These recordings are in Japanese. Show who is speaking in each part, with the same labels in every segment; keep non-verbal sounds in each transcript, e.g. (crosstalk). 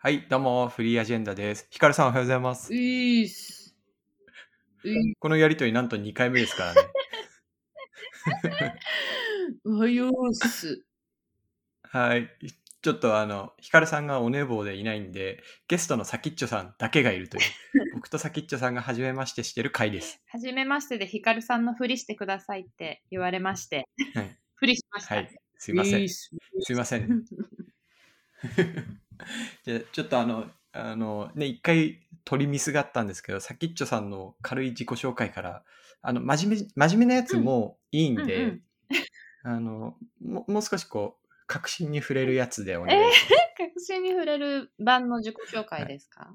Speaker 1: はい、どうも、フリーアジェンダです。ヒカルさんおはようございます。
Speaker 2: いいっす。いい
Speaker 1: このやりとりなんと2回目ですからね。
Speaker 2: おはようっす。
Speaker 1: はい。ちょっとあの、ヒカルさんがお寝坊でいないんで、ゲストのサキッチョさんだけがいるという、(laughs) 僕とサキッチョさんが初めましてしてる回です。
Speaker 2: はじめましてでヒカルさんのふりしてくださいって言われまして、
Speaker 1: はい。
Speaker 2: ふりしました。
Speaker 1: はい。すいません。
Speaker 2: す
Speaker 1: いません。(laughs) (laughs) じゃあちょっとあの、あのね、一回取りミスがあったんですけど、サキッチョさんの軽い自己紹介から、あの、真面目、真面目なやつもいいんで、
Speaker 2: うんうん (laughs)
Speaker 1: あのも、もう少しこう、確信に触れるやつでお願いします。
Speaker 2: 確信に触れる版の自己紹介ですか、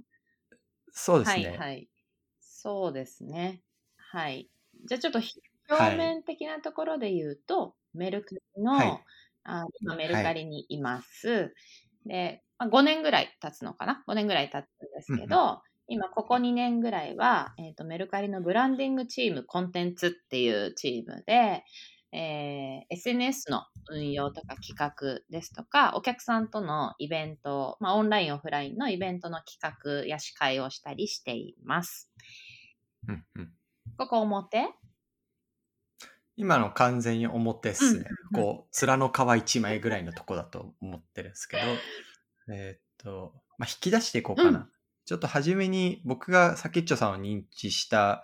Speaker 1: そうですね。
Speaker 2: はいはい。そうですね。はい。じゃあちょっと表面的なところで言うと、メルカリの、
Speaker 1: はい
Speaker 2: あ今メルカリにいます。で、まあ、5年ぐらい経つのかな ?5 年ぐらい経つんですけど、今ここ2年ぐらいは、えー、とメルカリのブランディングチームコンテンツっていうチームで、えー SNS の運用とか企画ですとか、お客さんとのイベント、まあ、オンライン、オフラインのイベントの企画や司会をしたりしています。
Speaker 1: うんうん
Speaker 2: ここ表？
Speaker 1: 今の完全に表っすね。
Speaker 2: うんうん
Speaker 1: こう、面の皮一枚ぐらいのとこだと思ってるんですけど、えーっと、まあ、引き出していこうかな。
Speaker 2: うん
Speaker 1: ちょっと初めに僕がサキッチョさんを認知した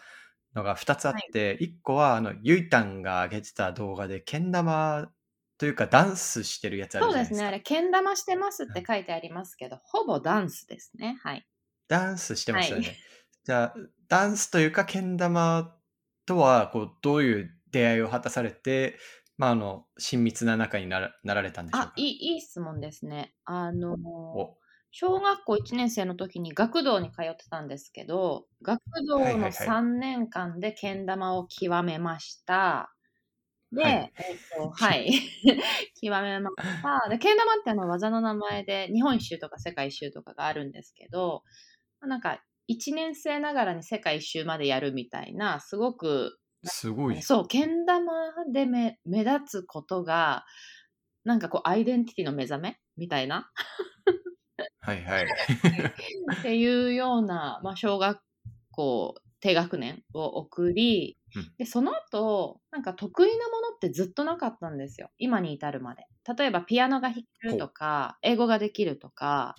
Speaker 1: のが2つあって、1個は、あの、ゆいたんが上げてた動画で、けん玉というかダンスしてるやつある
Speaker 2: そうでね。
Speaker 1: じゃないですすか。
Speaker 2: あれ、けん玉してますって書いてありますけど、ほぼダンスですね。はい。
Speaker 1: ダンスしてましたよね。
Speaker 2: はい
Speaker 1: じゃあ、ダンスというか、けん玉とは、こう、どういう出会いを果たされて、まあ、あの、親密な仲にならなられたんでしょうか？
Speaker 2: あ、いい、いい質問ですね。あの、
Speaker 1: お
Speaker 2: 小学校1年生の時に学童に通ってたんですけど、学童の
Speaker 1: はいはいはい
Speaker 2: 3年間でけん玉を極めました。で、
Speaker 1: はい
Speaker 2: えっと、はい。(laughs) 極めました。で、けん玉ってあの技の名前で日本一周とか世界一周とかがあるんですけど、なんか1年生ながらに世界一周までやるみたいな、すごく
Speaker 1: すごい。
Speaker 2: そう、けん玉で目目立つことが、なんかこう、アイデンティティの目覚めみたいな
Speaker 1: はいはい。(laughs)
Speaker 2: っていうような、まあ、小学校低学年を送り
Speaker 1: うん、
Speaker 2: で、その後、なんか得意なものってずっとなかったんですよ。今に至るまで。例えば、ピアノが弾けるとか、英語ができるとか、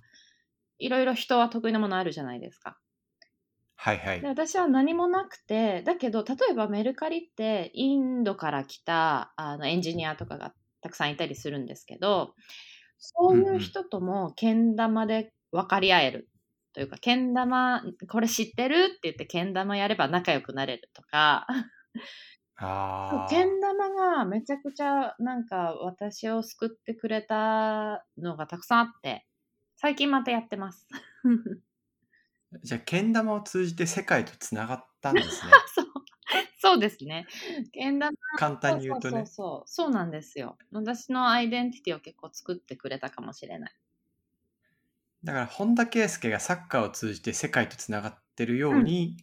Speaker 2: いろいろ人は得意なものあるじゃないですか。
Speaker 1: はいはい
Speaker 2: で。私は何もなくてだけど例えばメルカリってインドから来たあのエンジニアとかがたくさんいたりするんですけどそういう人ともけん玉で分かり合えるというかけん玉これ知ってる？って言ってけん玉やれば仲良くなれるとか (laughs)
Speaker 1: ああ。
Speaker 2: けん玉がめちゃくちゃなんか私を救ってくれたのがたくさんあって最近またやってます。(laughs)
Speaker 1: じゃあ、けん玉を通じて世界とつながったんですね。(laughs)
Speaker 2: そうそうですね。けん玉
Speaker 1: 簡単に言うとね。
Speaker 2: そうそうそうそうなんですよ。私のアイデンティティを結構作ってくれたかもしれない。
Speaker 1: だから、本田圭佑がサッカーを通じて世界とつながってるように、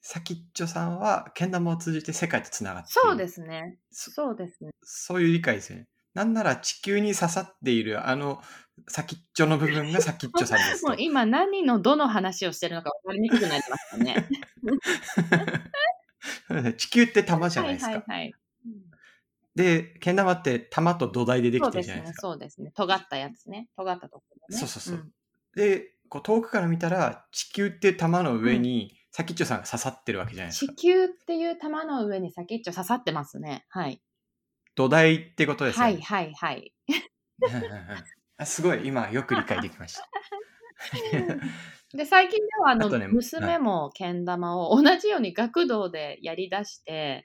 Speaker 1: サキッチョさんはけん玉を通じて世界とつながって。
Speaker 2: そうですね。
Speaker 1: そ
Speaker 2: そうですね。
Speaker 1: そういう理解ですよね。なんなら地球に刺さっているあの先っちょの部分が (laughs) 先っちょさんですと
Speaker 2: もう。今何のどの話をしてるのか分かりにくくなりましたね。(laughs)
Speaker 1: 地球って玉じゃないですか。
Speaker 2: はいはいはい。
Speaker 1: で、けん玉って玉と土台でできてるじゃないです。か。
Speaker 2: そうですね。尖ったやつね。尖ったところね。
Speaker 1: そうそうそう
Speaker 2: うん
Speaker 1: で、こう遠くから見たら地球って玉の上に先っちょさんが刺さってるわけじゃないですか。
Speaker 2: 地球っていう玉の上に先っちょ刺さってますね。はい。
Speaker 1: 土台ってことですよね。
Speaker 2: はいはいはい。
Speaker 1: すごい、今よく理解できました。
Speaker 2: で最近ではあの
Speaker 1: ね
Speaker 2: 娘もけん玉を同じように学童でやりだして、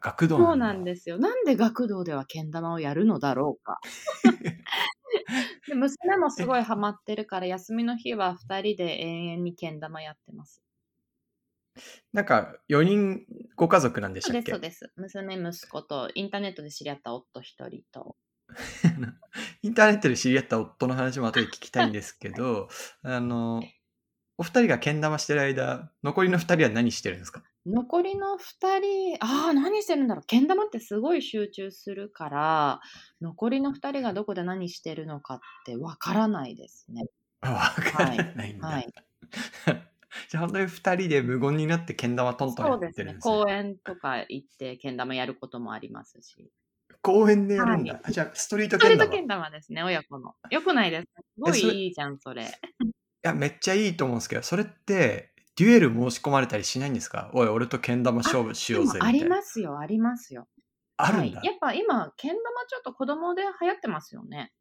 Speaker 1: 学童
Speaker 2: そうなんですよ。なんで学童ではけん玉をやるのだろうか。(laughs) で娘もすごいハマってるから、休みの日は2人で永遠にけん玉やってます。
Speaker 1: なんか4人ご家族なんでし
Speaker 2: そうです、
Speaker 1: たっけ
Speaker 2: そうです。娘、息子とインターネットで知り合った夫1人と。(laughs)
Speaker 1: インターネットで知り合った夫の話も後で聞きたいんですけど、あの、お二人がけん玉してる間、残りの二人は何してるんですか？
Speaker 2: 残りの2人、ああ、何してるんだろう。けん玉ってすごい集中するから、残りの2人がどこで何してるのかってわからないですね。
Speaker 1: あわからないんだ。
Speaker 2: はい。
Speaker 1: じゃあ本当に二人で無言になってけん玉トントンや
Speaker 2: そうですね。
Speaker 1: ってるんですね。
Speaker 2: 公園とか行って、けん玉やることもありますし。
Speaker 1: 公園でやるんだ。
Speaker 2: はい
Speaker 1: あじゃあストリート
Speaker 2: スト
Speaker 1: けん玉。い
Speaker 2: リートけん玉ですね、親子の。よくないですかすごいいいじゃん、それ。
Speaker 1: や、めっちゃいいと思うんですけど、それって、デュエル申し込まれたりしないんですか？おい、俺とけん玉勝負しようぜ
Speaker 2: ありますよ、ありますよ。
Speaker 1: あるんだ。
Speaker 2: はい。やっぱ今、けん玉ちょっと子供で流行ってますよね。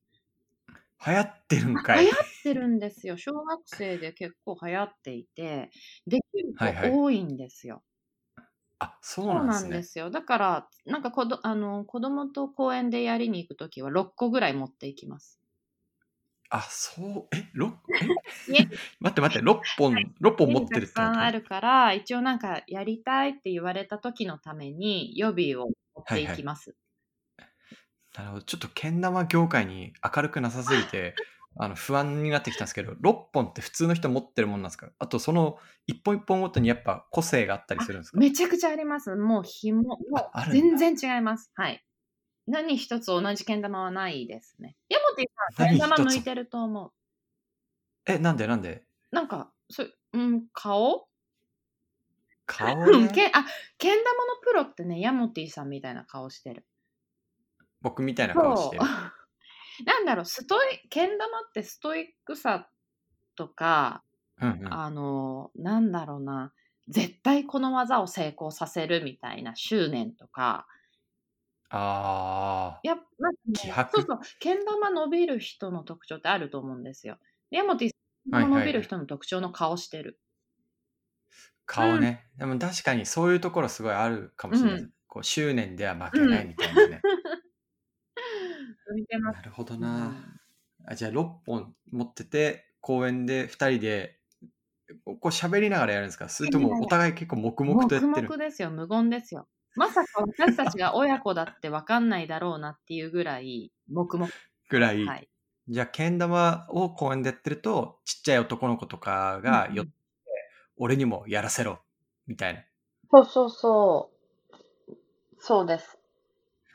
Speaker 1: 流行ってるんかい
Speaker 2: 流行。ってるんですよ。小学生で結構流行っていて、できる
Speaker 1: はいはい
Speaker 2: 子多いんですよ。
Speaker 1: あ、そう
Speaker 2: そう
Speaker 1: なんですね。
Speaker 2: なんですよ。だから、なんか子どあの子供と公園でやりに行くときは6個ぐらい持っていきます。
Speaker 1: あ、そう、え、六 (laughs) (laughs) 待って待って、6本、六本持ってるってこと？
Speaker 2: たくさんあるから、一応なんかやりたいって言われた時のために予備を持っていきます。
Speaker 1: なるほど。ちょっとけん玉業界に明るくなさすぎて、(laughs) あの不安になってきたんですけど、6本って普通の人持ってるもんなんですか？あと、その1本1本ごとにやっぱ個性があったりするんですか？
Speaker 2: めちゃくちゃあります。もう紐、もう全然違います。はい。何一つ同じけん玉はないですね。ヤモティさん、けん玉向いてると思う。
Speaker 1: え、なんでなんで？
Speaker 2: なんか、そうん、顔？
Speaker 1: 顔
Speaker 2: うん、
Speaker 1: ね。
Speaker 2: けあ、けん玉のプロってね、ヤモティさんみたいな顔してる。
Speaker 1: 僕みたいな顔してる。(laughs)
Speaker 2: なんだろう、ストイ、けん玉ってストイックさとか、
Speaker 1: うんうん、
Speaker 2: あの、なんだろうな、絶対この技を成功させるみたいな執念とか、
Speaker 1: あ
Speaker 2: やっなんそうそう、けん玉伸びる人の特徴ってあると思うんですよ。ヤモティ伸びる人の特徴の顔してる。
Speaker 1: ー、顔ね、でも確かにそういうところすごいあるかもしれない。
Speaker 2: うん。
Speaker 1: こう執念では負けないみたいなね。
Speaker 2: 見てます。
Speaker 1: なるほど
Speaker 2: う
Speaker 1: な。
Speaker 2: ん
Speaker 1: あじゃあ6本持ってて公園で2人でこう喋りながらやるんですか？それともお互い結構黙々とやってる
Speaker 2: 黙々ですよ、無言ですよ。まさか私たちが親子だって分かんないだろうなっていうぐらい、黙々。
Speaker 1: ぐらい、
Speaker 2: はい。
Speaker 1: じゃあけん玉を公園でやってるとちっちゃい男の子とかが
Speaker 2: うんうん
Speaker 1: 寄って、俺にもやらせろみたいな。
Speaker 2: そうそうそう。そうです。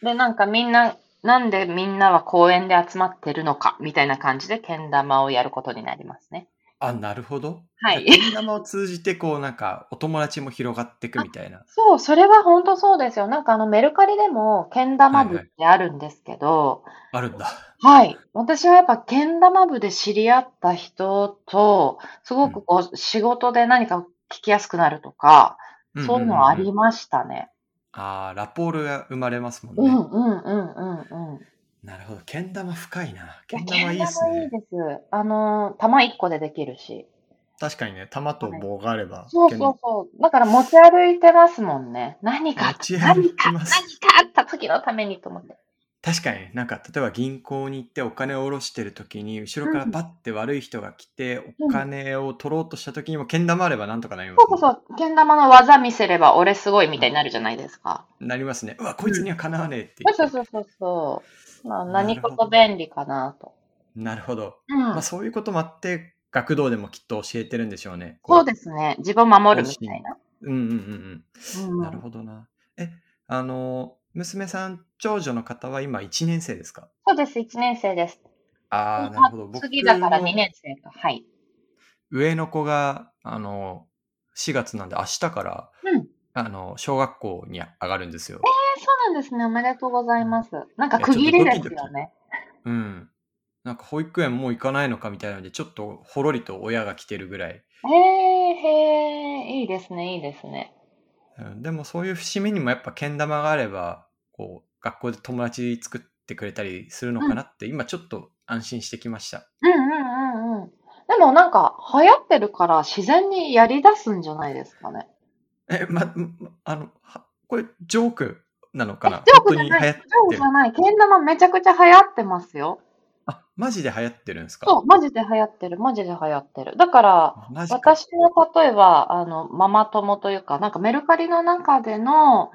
Speaker 2: で、なんかみんな、なんでみんなは公園で集まってるのかみたいな感じでけん玉をやることになりますね。
Speaker 1: あなるほど。
Speaker 2: はい
Speaker 1: けん玉を通じてこうなんかお友達も広がっていくみたいな。(laughs)
Speaker 2: そう、それは本当そうですよ。なんかあのメルカリでもけん玉部ってあるんですけど、
Speaker 1: あるんだ。
Speaker 2: はい。私はやっぱけん玉部で知り合った人と、すごくこう仕事で何か聞きやすくなるとか、そういうのはありましたね。
Speaker 1: ああラポールが生まれますもんね。
Speaker 2: うんうんうんうんうん。
Speaker 1: なるほど。けん玉深いな。
Speaker 2: い
Speaker 1: け
Speaker 2: や
Speaker 1: ん玉いいっすね。
Speaker 2: けん玉いいです。あの、玉1個でできるし。
Speaker 1: 確かにね、玉と棒があれば。
Speaker 2: そう
Speaker 1: けん
Speaker 2: そうそう。だから持ち歩いてますもんね。何か、
Speaker 1: 持ち歩
Speaker 2: 何か、
Speaker 1: いてます
Speaker 2: 何かあった時のためにと思って。
Speaker 1: 確かになんか例えば銀行に行ってお金を下ろしてる時に後ろからバッて悪い人が来て
Speaker 2: うん
Speaker 1: お金を取ろうとした時にもけん玉あればなんとかなりますね、
Speaker 2: そうそう。けん玉の技見せれば俺すごいみたいになるじじゃないですか。
Speaker 1: なりますねうわこいつにはかなわねえって
Speaker 2: そうそうそうそうそう。まあ、何
Speaker 1: なるほど
Speaker 2: 事便利かなと。
Speaker 1: なるほど、
Speaker 2: うん。
Speaker 1: まあ、そういうこともあって学童でもきっと教えてるんでしょうね
Speaker 2: そうですね。自分を守るみたいな。
Speaker 1: うんうんうん
Speaker 2: う
Speaker 1: うんんなるほどなえあの娘さん長女の方は今1年生ですか？
Speaker 2: そうです。1年生です。
Speaker 1: ああなるほど僕
Speaker 2: 次だから
Speaker 1: の
Speaker 2: 2年生か。はい。
Speaker 1: 上の子があの4月なんで明日から
Speaker 2: うん。
Speaker 1: あの小学校に上がるんですよ
Speaker 2: えそうなんですね。おめでとうございます。なんか区切りですよね。
Speaker 1: うん。なんか保育園もう行かないのかみたいなので、ちょっとほろりと親が来てるぐらい。
Speaker 2: へえ、へえ、いいですね、いいですね。
Speaker 1: うん、でもそういう節目にもやっぱけん玉があれば、こう、学校で友達作ってくれたりするのかなって、今ちょっと安心してきました。
Speaker 2: うんうんうんうん。でもなんか流行ってるから自然にやり出すんじゃないですかね。
Speaker 1: え、ま、まあの、はこれジョークなのかな？
Speaker 2: ジョークじゃない、ジョーク
Speaker 1: る
Speaker 2: じゃない。けん玉めちゃくちゃ流行ってますよ。
Speaker 1: あ、マジで流行ってるんですか？
Speaker 2: そう、マジで流行ってる、マジで流行ってる。だから、
Speaker 1: か。
Speaker 2: 私の例えば、あの、ママ友というか、なんかメルカリの中での、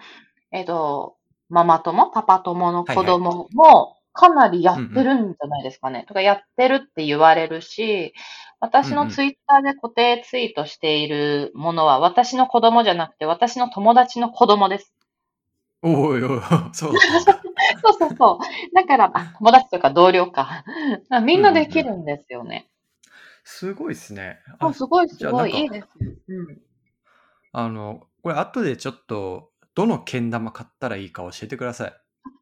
Speaker 2: えっと、ママ友、パパ友の子供も、かなりやってるんじゃないですかね。とか、やってるって言われるし、私のツイッターで固定ツイートしているものは、私の子供じゃなくて、私の友達の子供です。
Speaker 1: おいおいそうだ。(laughs)
Speaker 2: そうそうそう。だから、あ友達というか同僚か。(laughs) みんなできるんですよね。
Speaker 1: すごいですね。
Speaker 2: あ、すごいすごい。いいです。うん。
Speaker 1: あの、これ後でちょっと、どのけん玉買ったらいいか教えてください。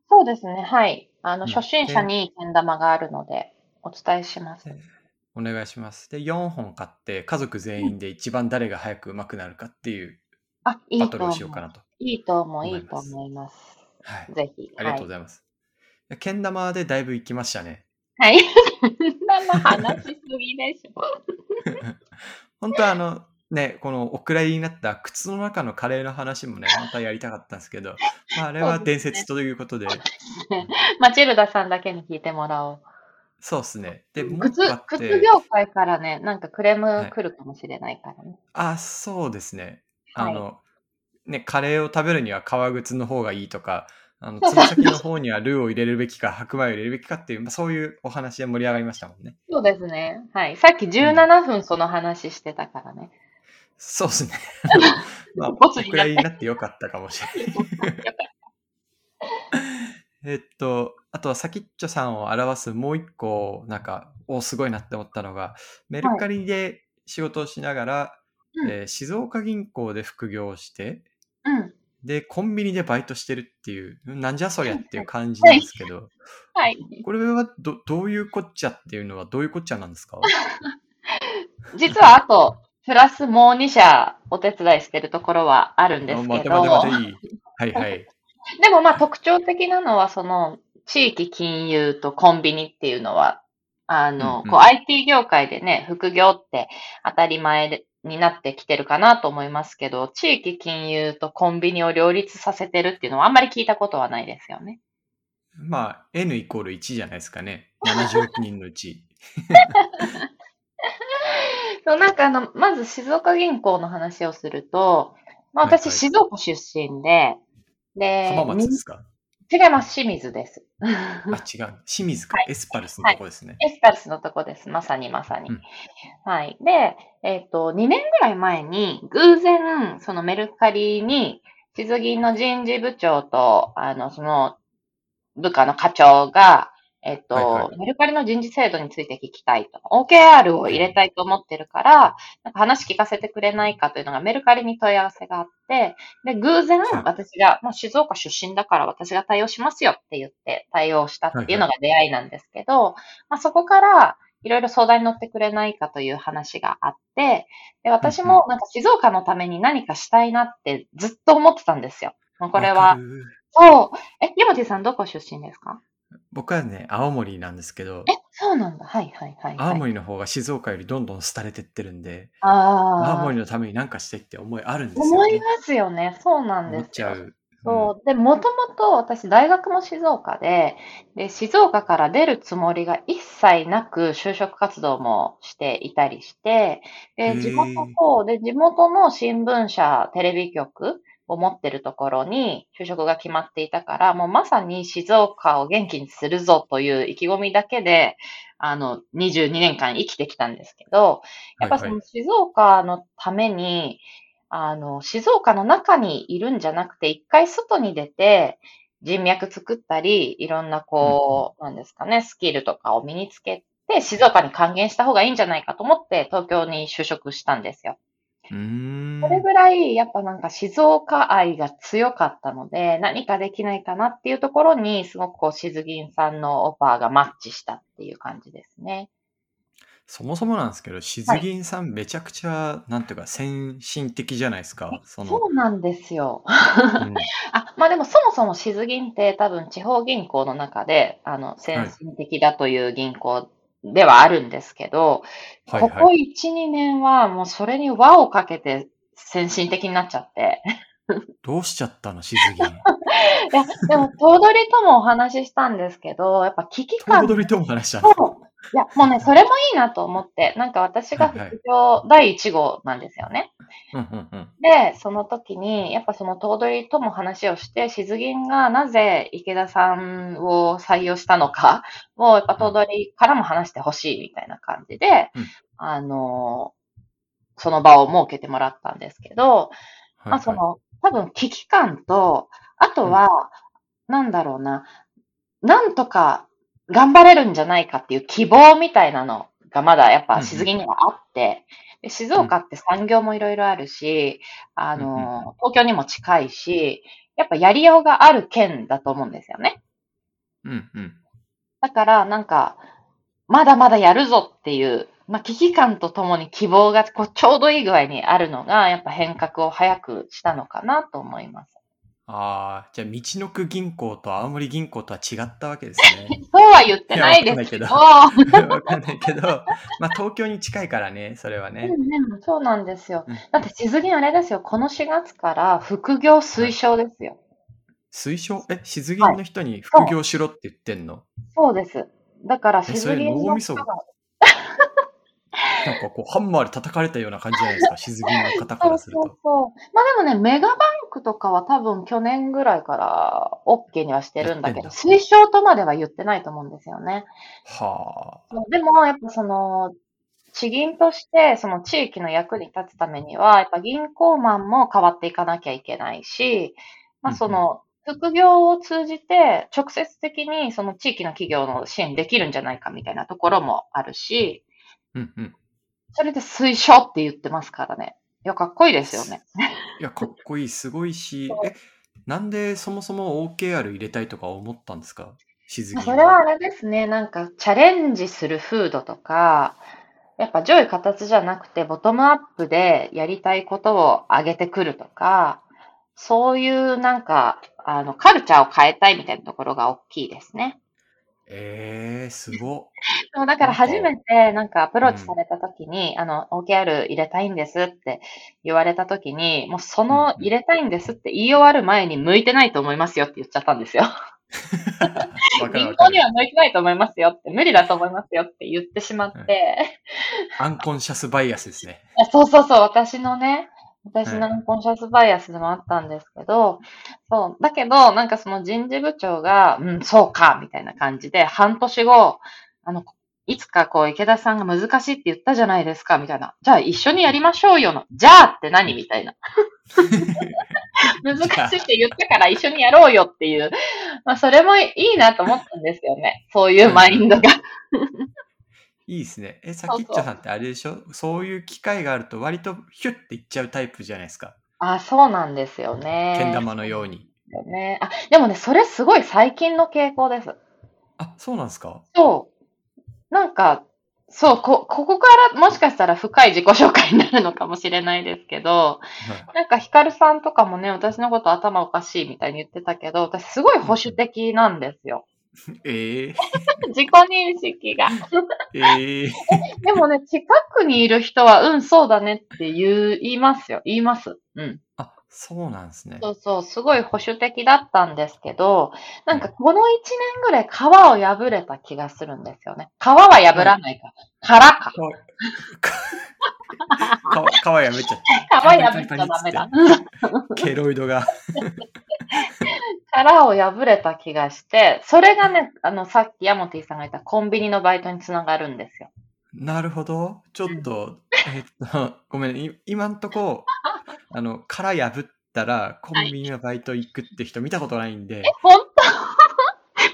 Speaker 2: そうですね。はい。あの、
Speaker 1: うん
Speaker 2: 初心者にけん玉があるので、お伝えします。
Speaker 1: でお願いします。で、4本買って、家族全員で一番誰が早く上手くなるかっていうバトル。をしようかなと。
Speaker 2: いいと思う。いいと
Speaker 1: 思います。はい。
Speaker 2: ぜひ。
Speaker 1: ありがとうご
Speaker 2: はい。
Speaker 1: ざいます。いやけん玉でだいぶ行きましたね。
Speaker 2: はい。そんなの話しすぎでしょ。(laughs)
Speaker 1: 本当はあの、ね、このお蔵入りになった靴の中のカレーの話もね、本当はやりたかったんですけど、まあ、あれは伝説ということで、(laughs)
Speaker 2: マチルダさんだけに聞いてもらおう。
Speaker 1: そうですね。で、もう
Speaker 2: 靴靴
Speaker 1: て、
Speaker 2: 業界からね、なんかクレー
Speaker 1: はい
Speaker 2: ム来るかもしれないからね。
Speaker 1: あ、そうですね。あ
Speaker 2: はい
Speaker 1: の、ね、カレーを食べるには革靴の方がいいとか、あの、つま先の方にはルーを入れるべきか、白米を入れるべきかっていう、まあ、そういうお話で盛り上がりましたもんね。
Speaker 2: そうですね。はい。さっき17分その話してたからね。
Speaker 1: そうですね。(laughs) まあ、お
Speaker 2: ボツになって
Speaker 1: 蔵入りになってよかったかもしれない。(laughs) えっと、あとはサキッチョさんを表すもう一個、なんか、おすごいなって思ったのが、メルカリで仕事をしながら、
Speaker 2: うん
Speaker 1: えー静岡銀行で副業をして、
Speaker 2: うん。
Speaker 1: で、コンビニでバイトしてるっていう、なんじゃそりゃっていう感じなんですけど、
Speaker 2: はい。
Speaker 1: これはどどういうこっちゃっていうのはどういうこっちゃなんですか？
Speaker 2: 実はあと、プラスもう2社お手伝いしてるところはあるんですけ
Speaker 1: 待て待て待
Speaker 2: ど、
Speaker 1: ていい。はいはい。(laughs)
Speaker 2: でもまあ特徴的なのはその地域金融とコンビニっていうのは、あの、
Speaker 1: うんうん
Speaker 2: こう IT 業界でね、副業って当たり前でになってきてるかなと思いますけど、地域金融とコンビニを両立させてるっていうのはあんまり聞いたことはないですよね。
Speaker 1: まあ、N イコール1じゃないですかね。70億人のうち。(laughs)
Speaker 2: そう、なんかあの、まず静岡銀行の話をすると、まあ私、
Speaker 1: はいはい
Speaker 2: 静岡出身で、で、
Speaker 1: 浜松ですか？
Speaker 2: 違います、清水です。
Speaker 1: あ、違う。清水か。
Speaker 2: はい
Speaker 1: エスパルスのとこですね。
Speaker 2: エスパルスのとこです。まさにまさに。
Speaker 1: うん
Speaker 2: はい。で、えっ、と、2年ぐらい前に、偶然、そのメルカリに、地図銀の人事部長と、あの、その、部下の課長が、えっ、と、
Speaker 1: はいはい
Speaker 2: メルカリの人事制度について聞きたいと。OKR を入れたいと思ってるから、なんか話聞かせてくれないかというのがメルカリに問い合わせがあって、で、偶然
Speaker 1: はい
Speaker 2: 私が、もう静岡出身だから私が対応しますよって言って対応したっていうのが出会いなんですけど、まあ、そこからいろいろ相談に乗ってくれないかという話があって、で、私もなんか静岡のために何かしたいなってずっと思ってたんですよ。もうこれは。そう。え、山地さんどこ出身ですか？
Speaker 1: 僕はね、青森なんですけど、
Speaker 2: え、そうなんだ。はいはいはい、はい。
Speaker 1: 青森の方が静岡よりどんどん廃れてってるんで、
Speaker 2: ああ。
Speaker 1: 青森のために何かしてって思いあるんですよね。
Speaker 2: 思いますよね。そうなん
Speaker 1: 思っ
Speaker 2: ですよ。
Speaker 1: ちゃう。
Speaker 2: そう。で、もともと私大学も静岡で、で、静岡から出るつもりが一切なく就職活動もしていたりして、で、地元と、で、地元の新聞社、テレビ局を持ってるところに就職が決まっていたから、もうまさに静岡を元気にするぞという意気込みだけで、あの、22年間生きてきたんですけど、やっぱそ
Speaker 1: はいはい
Speaker 2: の静岡のために、あの、静岡の中にいるんじゃなくて、一回外に出て、人脈作ったり、いろんなこう、なんですかね、スキルとかを身につけて、静岡に還元した方がいいんじゃないかと思って、東京に就職したんですよ。
Speaker 1: うーん。
Speaker 2: それぐらい、やっぱなんか静岡愛が強かったので、何かできないかなっていうところに、すごくこう、静銀さんのオファーがマッチしたっていう感じですね。
Speaker 1: そもそもなんですけど、しずぎんさんめちゃくちゃ、なんていうか、先進的じゃないですか。その、
Speaker 2: そうなんですよ。
Speaker 1: うん (laughs)
Speaker 2: あ、まあでもそもそも静銀って多分地方銀行の中で、あの、先進的だという銀行ではあるんですけど、
Speaker 1: はい
Speaker 2: ここ
Speaker 1: はい。
Speaker 2: 1、2年はもうそれに輪をかけて先進的になっちゃって。
Speaker 1: どうしちゃったの、しずぎん。(laughs)
Speaker 2: いや、でも、頭取ともお話ししたんですけど、やっぱ危機感
Speaker 1: 頭取とも話したの。
Speaker 2: いや、もうね、それもいいなと思って、なんか私が副業第1号なんですよね。で、その時に、やっぱその頭取とも話をして、しず銀がなぜ池田さんを採用したのかを、やっぱ頭取からも話してほしいみたいな感じで、
Speaker 1: うん。
Speaker 2: あの、その場を設けてもらったんですけど、
Speaker 1: はい
Speaker 2: まあその、多分危機感と、あとは、なんだろうな、なんとか頑張れるんじゃないかっていう希望みたいなのがまだやっぱ静銀にはあって、で静岡って産業もいろいろあるし、あの、東京にも近いし、やっぱやりようがある県だと思うんですよね。
Speaker 1: うんうん。
Speaker 2: だから、なんか、まだまだやるぞっていう、まあ、危機感とともに希望がこうちょうどいい具合にあるのが、やっぱ変革を早くしたのかなと思います。
Speaker 1: ああ、じゃあ、道のく銀行と青森銀行とは違ったわけですね。(laughs)
Speaker 2: そうは言ってないですけど、(laughs)
Speaker 1: わかんないけど、まあ、東京に近いからね、それはね。
Speaker 2: うんうんそうなんですよ。
Speaker 1: うん
Speaker 2: だって、静銀あれですよ、この4月から副業推奨ですよ。
Speaker 1: 推奨？え、静銀の人に副業しろって言ってんの、
Speaker 2: そうです。だから、
Speaker 1: それ
Speaker 2: 静銀
Speaker 1: 脳みそ
Speaker 2: の人が
Speaker 1: なんかこう、ハンマーで叩かれたような感じじゃないですか、(laughs) 静銀の方からすると。
Speaker 2: そうそう。まあでもね、メガバンクとかは多分去年ぐらいから OK にはしてるんだけど、推奨とまでは言ってないと思うんですよね。
Speaker 1: はあ。
Speaker 2: でも、やっぱその、地銀として、その地域の役に立つためには、やっぱ銀行マンも変わっていかなきゃいけないし、まあその、副業を通じて直接的にその地域の企業の支援できるんじゃないかみたいなところもあるし、
Speaker 1: うんうん。
Speaker 2: それで推奨って言ってますからね。いや、かっこいいですよね。
Speaker 1: いや、かっこいい、すごいしえ、なんでそもそも OKR 入れたいとか思ったんですか？
Speaker 2: それはあれですね、なんかチャレンジする風土とか、やっぱ上位形じゃなくてボトムアップでやりたいことを上げてくるとか、そういうなんか、あの、カルチャーを変えたいみたいなところが大きいですね。
Speaker 1: えー、すご。(laughs)
Speaker 2: そうだから初めてなんかアプローチされた時に、あの、OKR 入れたいんですって言われた時に、もうその入れたいんですって言い終わる前に向いてないと思いますよって言っちゃったんですよ。銀。行には向いてないと思いますよって、無理だと思いますよって言ってしまって、
Speaker 1: アンコンシャスバイアスですね。(laughs)
Speaker 2: あそうそうそう、私のね、私のコンシャスバイアスでもあったんですけど、そう、だけど、なんかその人事部長が、うん、そうか、みたいな感じで、半年後、あの、いつかこう、池田さんが難しいって言ったじゃないですか、みたいな。じゃあ一緒にやりましょうよの。じゃあって何みたいな。(laughs) 難しいって言ったから一緒にやろうよっていう。まあ、それもいいなと思ったんですよね。そういうマインドが。
Speaker 1: いいですね。え、さきっちょさんってあれでしょ？そういう機会があると割とヒュッていっちゃうタイプじゃないですか？
Speaker 2: あ、そうなんですよね。
Speaker 1: けん玉のように。
Speaker 2: よね。あ、でもね、それすごい最近の傾向です。
Speaker 1: あ、そうなんですか？
Speaker 2: そう。なんか、そう、こ、ここからもしかしたら深い自己紹介になるのかもしれないですけど、
Speaker 1: はい
Speaker 2: なんかヒカルさんとかもね、私のこと頭おかしいみたいに言ってたけど、私すごい保守的なんですよ。
Speaker 1: えー、(laughs)
Speaker 2: 自己認識が。
Speaker 1: えー、(laughs)
Speaker 2: でもね、近くにいる人は、うん、そうだねって言う言いますよ。言います。うん。
Speaker 1: あ、そうなんですね。
Speaker 2: そうそう、すごい保守的だったんですけど、なんかこの1年ぐらい皮を破れた気がするんですよね。皮は破らないか。殻か。(laughs)
Speaker 1: かわ、かわやめちゃっ
Speaker 2: 皮破っちゃダメだ。
Speaker 1: た。(laughs) ケロイドが。
Speaker 2: 殻を破れた気がして、それがね、あの、さっきヤモティさんが言ったコンビニのバイトにつながるんですよ。
Speaker 1: なるほど。ちょっと、えっと、ごめん、い今んとこ、あの、殻破ったらコンビニのバイト行くって人見たことないんで。
Speaker 2: 本当？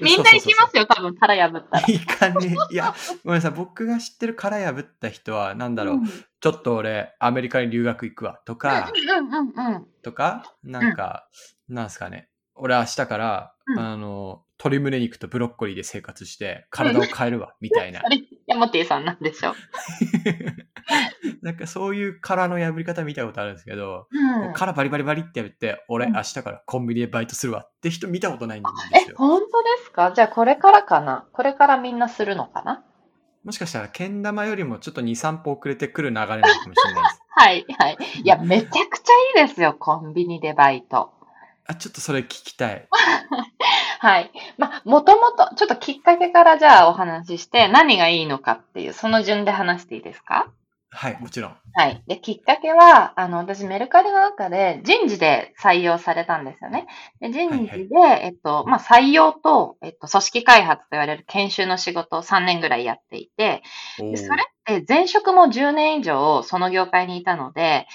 Speaker 2: (laughs) みんな行きま
Speaker 1: よ。
Speaker 2: すよ、多分殻破ったら。
Speaker 1: いかねいや、ごめんなさい。僕が知ってる殻破った人は、なんだろう、
Speaker 2: うん
Speaker 1: ちょっと俺、アメリカに留学行くわ、とか、
Speaker 2: うんうんうんうん。
Speaker 1: とか、なんか、なんすかね。俺明日から、
Speaker 2: うん
Speaker 1: あの、鶏胸肉とブロッコリーで生活して、体を変えるわ、みたいな
Speaker 2: あ。れ、ヤモティさんなんでしょ？う。(laughs)
Speaker 1: なんかそういう殻の破り方見たことあるんですけど、
Speaker 2: うん。
Speaker 1: 殻バリバリバリって破って、俺
Speaker 2: うん
Speaker 1: 明日からコンビニでバイトするわって人見たことないんで
Speaker 2: え
Speaker 1: す、よ。
Speaker 2: 本当ですか？じゃあこれからかな？これからみんなするのかな？
Speaker 1: もしかしたら、けん玉よりもちょっと2、3歩遅れてくる流れなのかもしれないです。(laughs)
Speaker 2: はい、はい。いや、めちゃくちゃいいですよ、コンビニでバイト。
Speaker 1: あ、ちょっとそれ聞きたい。(laughs)
Speaker 2: はい。まあ、もともと、ちょっときっかけからじゃあお話しして、何がいいのかっていう、その順で話していいですか？
Speaker 1: はい、もちろん。
Speaker 2: はい。で、きっかけは、あの、私、メルカリの中で人事で採用されたんですよね。で、人事で、えっと、まあ、採用と、えっと、組織開発と言われる研修の仕事を3年ぐらいやっていて、でそれって前職も10年以上その業界にいたので、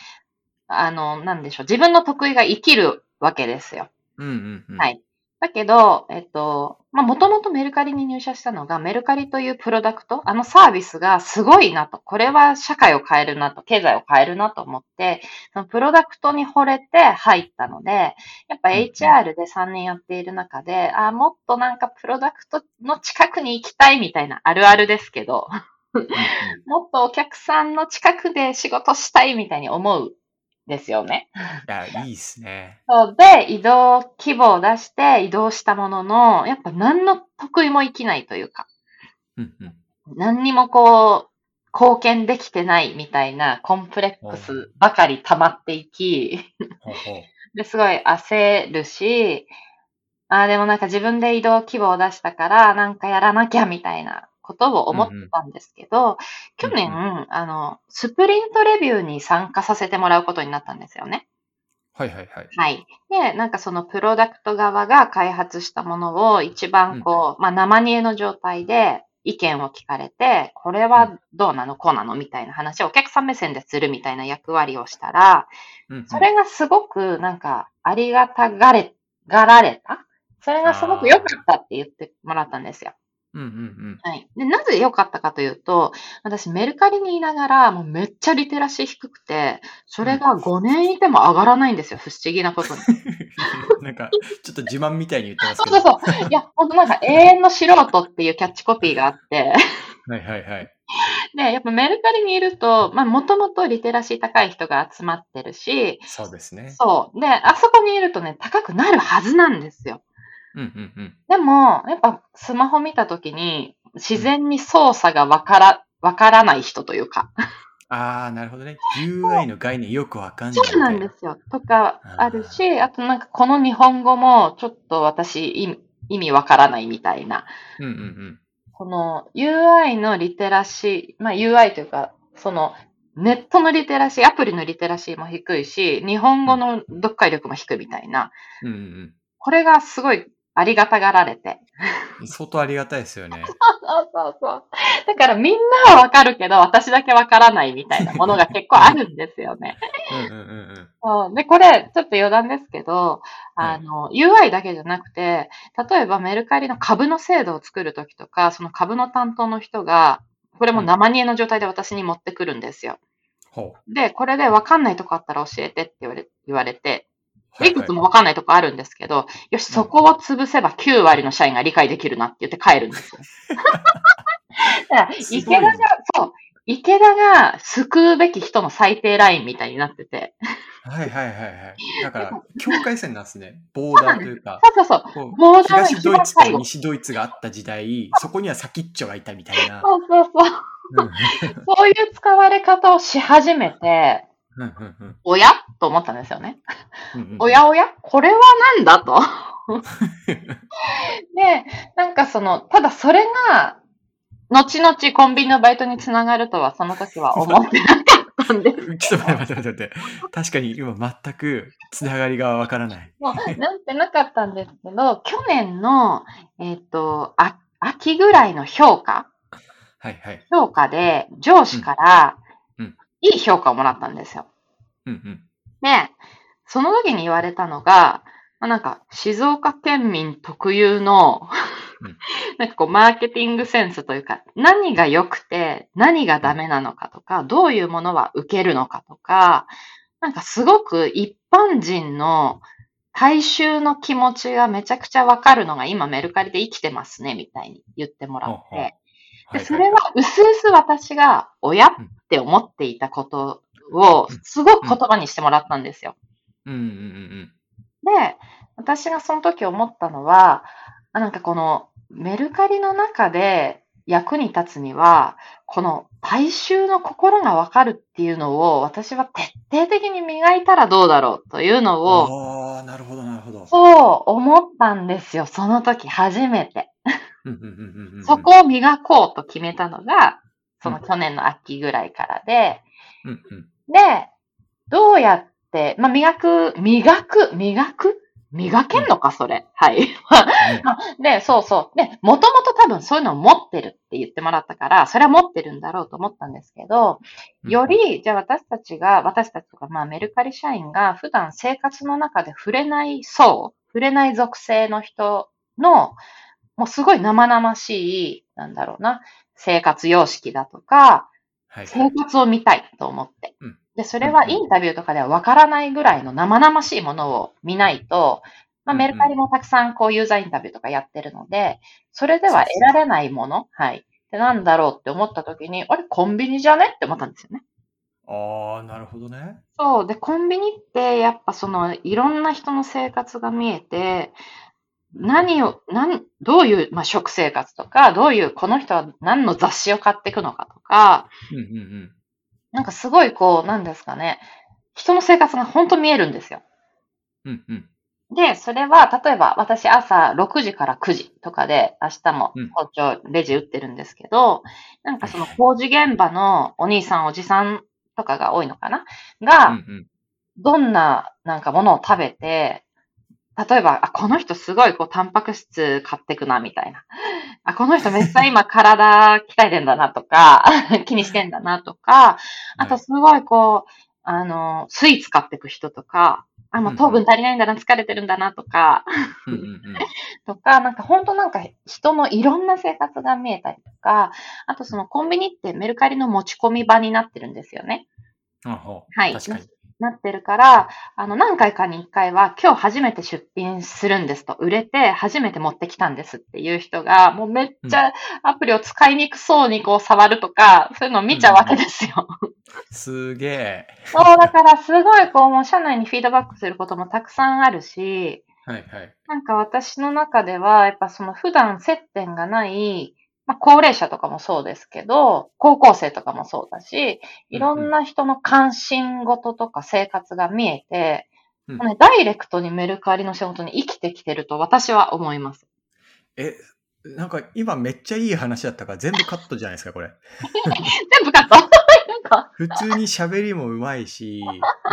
Speaker 2: あの、なんでしょう、自分の得意が生きるわけですよ。
Speaker 1: うんうんうん。
Speaker 2: はいだけど、えっと、まあ、もともとメルカリに入社したのが、メルカリというプロダクト、あのサービスがすごいなと、これは社会を変えるなと、経済を変えるなと思って、そのプロダクトに惚れて入ったので、やっぱ HR で3年やっている中で、あ、もっとなんかプロダクトの近くに行きたいみたいなあるあるですけど、(laughs) もっとお客さんの近くで仕事したいみたいに思うですよね。
Speaker 1: いや、いいっすね。
Speaker 2: そうで、移動規模を出して移動したものの、やっぱ何の得意も生きないというか、
Speaker 1: うんうん。
Speaker 2: 何にもこう、貢献できてないみたいなコンプレックスばかり溜まっていき。(laughs) で、すごい焦るし、ああ、でもなんか自分で移動規模を出したから、なんかやらなきゃみたいなことを思ったんですけど、去年、
Speaker 1: うん
Speaker 2: あの、スプリントレビューに参加させてもらうことになったんですよね。
Speaker 1: はいはいはい。
Speaker 2: はい。で、なんかそのプロダクト側が開発したものを一番こう、まあ生煮えの状態で意見を聞かれて、これはどうなの？こうなの？みたいな話をお客さん目線でするみたいな役割をしたら、
Speaker 1: うんうん
Speaker 2: それがすごくなんかありがたがれ、がられた？それがすごく良かったって言ってもらったんですよ。
Speaker 1: うんうんうん。
Speaker 2: はい。で、なぜ良かったかというと、私メルカリにいながら、もうめっちゃリテラシー低くて、それが5年いても上がらないんですよ。不思議なことに。(laughs)
Speaker 1: なんか、ちょっと自慢みたいに言ってます
Speaker 2: そう
Speaker 1: けど。
Speaker 2: そうそう。いや、ほんとなんか永遠の素人っていうキャッチコピーがあって、
Speaker 1: はいはいはい。
Speaker 2: で、やっぱメルカリにいると、まあもともとリテラシー高い人が集まってるし、
Speaker 1: そうですね。
Speaker 2: そう。で、あそこにいるとね、高くなるはずなんですよ。
Speaker 1: うんうんうん。
Speaker 2: でも、やっぱスマホ見たときに、自然に操作がわから、わからない人というか。(laughs)
Speaker 1: ああ、なるほどね。UI の概念よくわかんないみ
Speaker 2: そう
Speaker 1: な。
Speaker 2: なんですよ。とかあるし、あとなんかこの日本語もちょっと私意味意味わからないみたいな。
Speaker 1: うんうんうん。
Speaker 2: この UI のリテラシー、まあ UI というか、そのネットのリテラシー、アプリのリテラシーも低いし、日本語の読解力も低いみたいな。
Speaker 1: うんうん
Speaker 2: これがすごいありがたがられて。
Speaker 1: うん。相当ありがたいですよね。
Speaker 2: そうそうそう。だからみんなはわかるけど、私だけわからないみたいなものが結構あるんですよね。
Speaker 1: うんうんうんうん。
Speaker 2: そうで、これ、ちょっと余談ですけど、あの、UI だけじゃなくて、例えばメルカリの株の制度を作るときとか、その株の担当の人が、これも生煮えの状態で私に持ってくるんですよ。
Speaker 1: ほ
Speaker 2: で、これで分かんないとこあったら教えてって言われ言われて、
Speaker 1: う。
Speaker 2: いくつも分かんないとこあるんですけど、よし、そこを潰せば9割の社員が理解できるなって言って帰るんですよ。(laughs) だから池田が、そう、池田が救うべき人の最低ラインみたいになってて、
Speaker 1: はいはいはいはい。だから、(laughs) 境界線なんですね。ボーダーというか。
Speaker 2: そうそうそう、ボーダーの
Speaker 1: 東ドイツ。と西ドイツがあった時代、そこには先っちょがいたみたいな。
Speaker 2: そうそうそう。
Speaker 1: うん (laughs)
Speaker 2: そういう使われ方をし始めて、おや？と思ったんですよね。おやおや？これはなんだ？と。(laughs) で、なんかその、ただそれが、後々コンビニのバイトにつながるとは、その時は思ってなかったんです。(laughs)
Speaker 1: ちょっと待って待って待って。確かに今全くつながりがわからない。
Speaker 2: もう、なんてなかったんですけど、去年の、えっ、と、あ、秋ぐらいの評価？
Speaker 1: はいはい。
Speaker 2: 評価で、上司から
Speaker 1: うんうん、
Speaker 2: いい評価をもらったんですよ。
Speaker 1: うんうん。
Speaker 2: で、その時に言われたのが、まあなんか、静岡県民特有の
Speaker 1: うん、(laughs)
Speaker 2: なんかこう、マーケティングセンスというか、何が良くて、何がダメなのかとか、どういうものは受けるのかとか、なんかすごく一般人の大衆の気持ちがめちゃくちゃわかるのが今メルカリで生きてますね、みたいに言ってもらって、それは、うすうす私が、親って思っていたことを、すごく言葉にしてもらったんですよ。
Speaker 1: うんうんうん
Speaker 2: で、私がその時思ったのは、あなんかこの、メルカリの中で役に立つには、この大衆の心がわかるっていうのを、私は徹底的に磨いたらどうだろうというのを、
Speaker 1: なるほどなるほど。
Speaker 2: そう思ったんですよ。その時初めて。そこを磨こうと決めたのが、その去年の秋ぐらいからで、
Speaker 1: うんうん
Speaker 2: で、どうやって、まあ、磨く、磨く、磨く？磨けんのか、それ。はい。(laughs) で、そうそう。で、もともと多分そういうのを持ってるって言ってもらったから、それは持ってるんだろうと思ったんですけど、
Speaker 1: うん
Speaker 2: より、じゃあ私たちが、私たちとか、まあメルカリ社員が普段生活の中で触れない層触れない属性の人の、もうすごい生々しい、なんだろうな、生活様式だとか、
Speaker 1: はい。
Speaker 2: 生活を見たいと思って
Speaker 1: うん。
Speaker 2: で、それはインタビューとかではわからないぐらいの生々しいものを見ないと、まあ、メルカリもたくさんこうユーザーインタビューとかやってるので、それでは得られないもの、はい。で、なんだろうって思った時に、あれ、コンビニじゃねって思ったんですよね。
Speaker 1: ああ、なるほどね。
Speaker 2: そう。で、コンビニって、やっぱその、いろんな人の生活が見えて、何を、何、どういう、まあ、食生活とか、どういう、この人は何の雑誌を買っていくのかとか、
Speaker 1: うんうんうん。
Speaker 2: なんかすごいこう、なんですかね、人の生活が本当見えるんですよ。
Speaker 1: うんうん。
Speaker 2: で、それは、例えば私朝6時から9時とかで明日も
Speaker 1: うん
Speaker 2: 包丁レジ打ってるんですけど、なんかその工事現場のお兄さんおじさんとかが多いのかな？
Speaker 1: うん
Speaker 2: が、
Speaker 1: うん。
Speaker 2: どんななんかものを食べて、例えば、あ、この人すごいこうタンパク質買ってくな、みたいな。あ、この人めっちゃ今体鍛えてんだなとか、(laughs) 気にしてんだなとか、あとすごいこう、あの、スイーツ買ってく人とか、あ、もう糖分足りないんだな、疲れてるんだなとか、
Speaker 1: うんうんうん。(laughs)
Speaker 2: とか、なんか本当なんか人のいろんな生活が見えたりとか、あとそのコンビニってメルカリの持ち込み場になってるんですよね。はい
Speaker 1: 確かに。
Speaker 2: なってるから、あの何回かに一回は今日初めて出品するんですと、売れて初めて持ってきたんですっていう人が、もうめっちゃアプリを使いにくそうにこう触るとか、そういうのを見ちゃうわけですよ。
Speaker 1: すげえ。
Speaker 2: そう、だからすごいこうもう社内にフィードバックすることもたくさんあるし、
Speaker 1: はいはい。
Speaker 2: なんか私の中では、やっぱその普段接点がない、まあ高齢者とかもそうですけど、高校生とかもそうだし、いろんな人の関心事とか生活が見えて、
Speaker 1: うん
Speaker 2: ね、ダイレクトにメルカリの仕事に生きてきてると私は思います。
Speaker 1: え、なんか今めっちゃいい話だったから全部カットじゃないですか、これ。(laughs)
Speaker 2: 全部カット？(laughs)
Speaker 1: 普通に喋りもうまいし、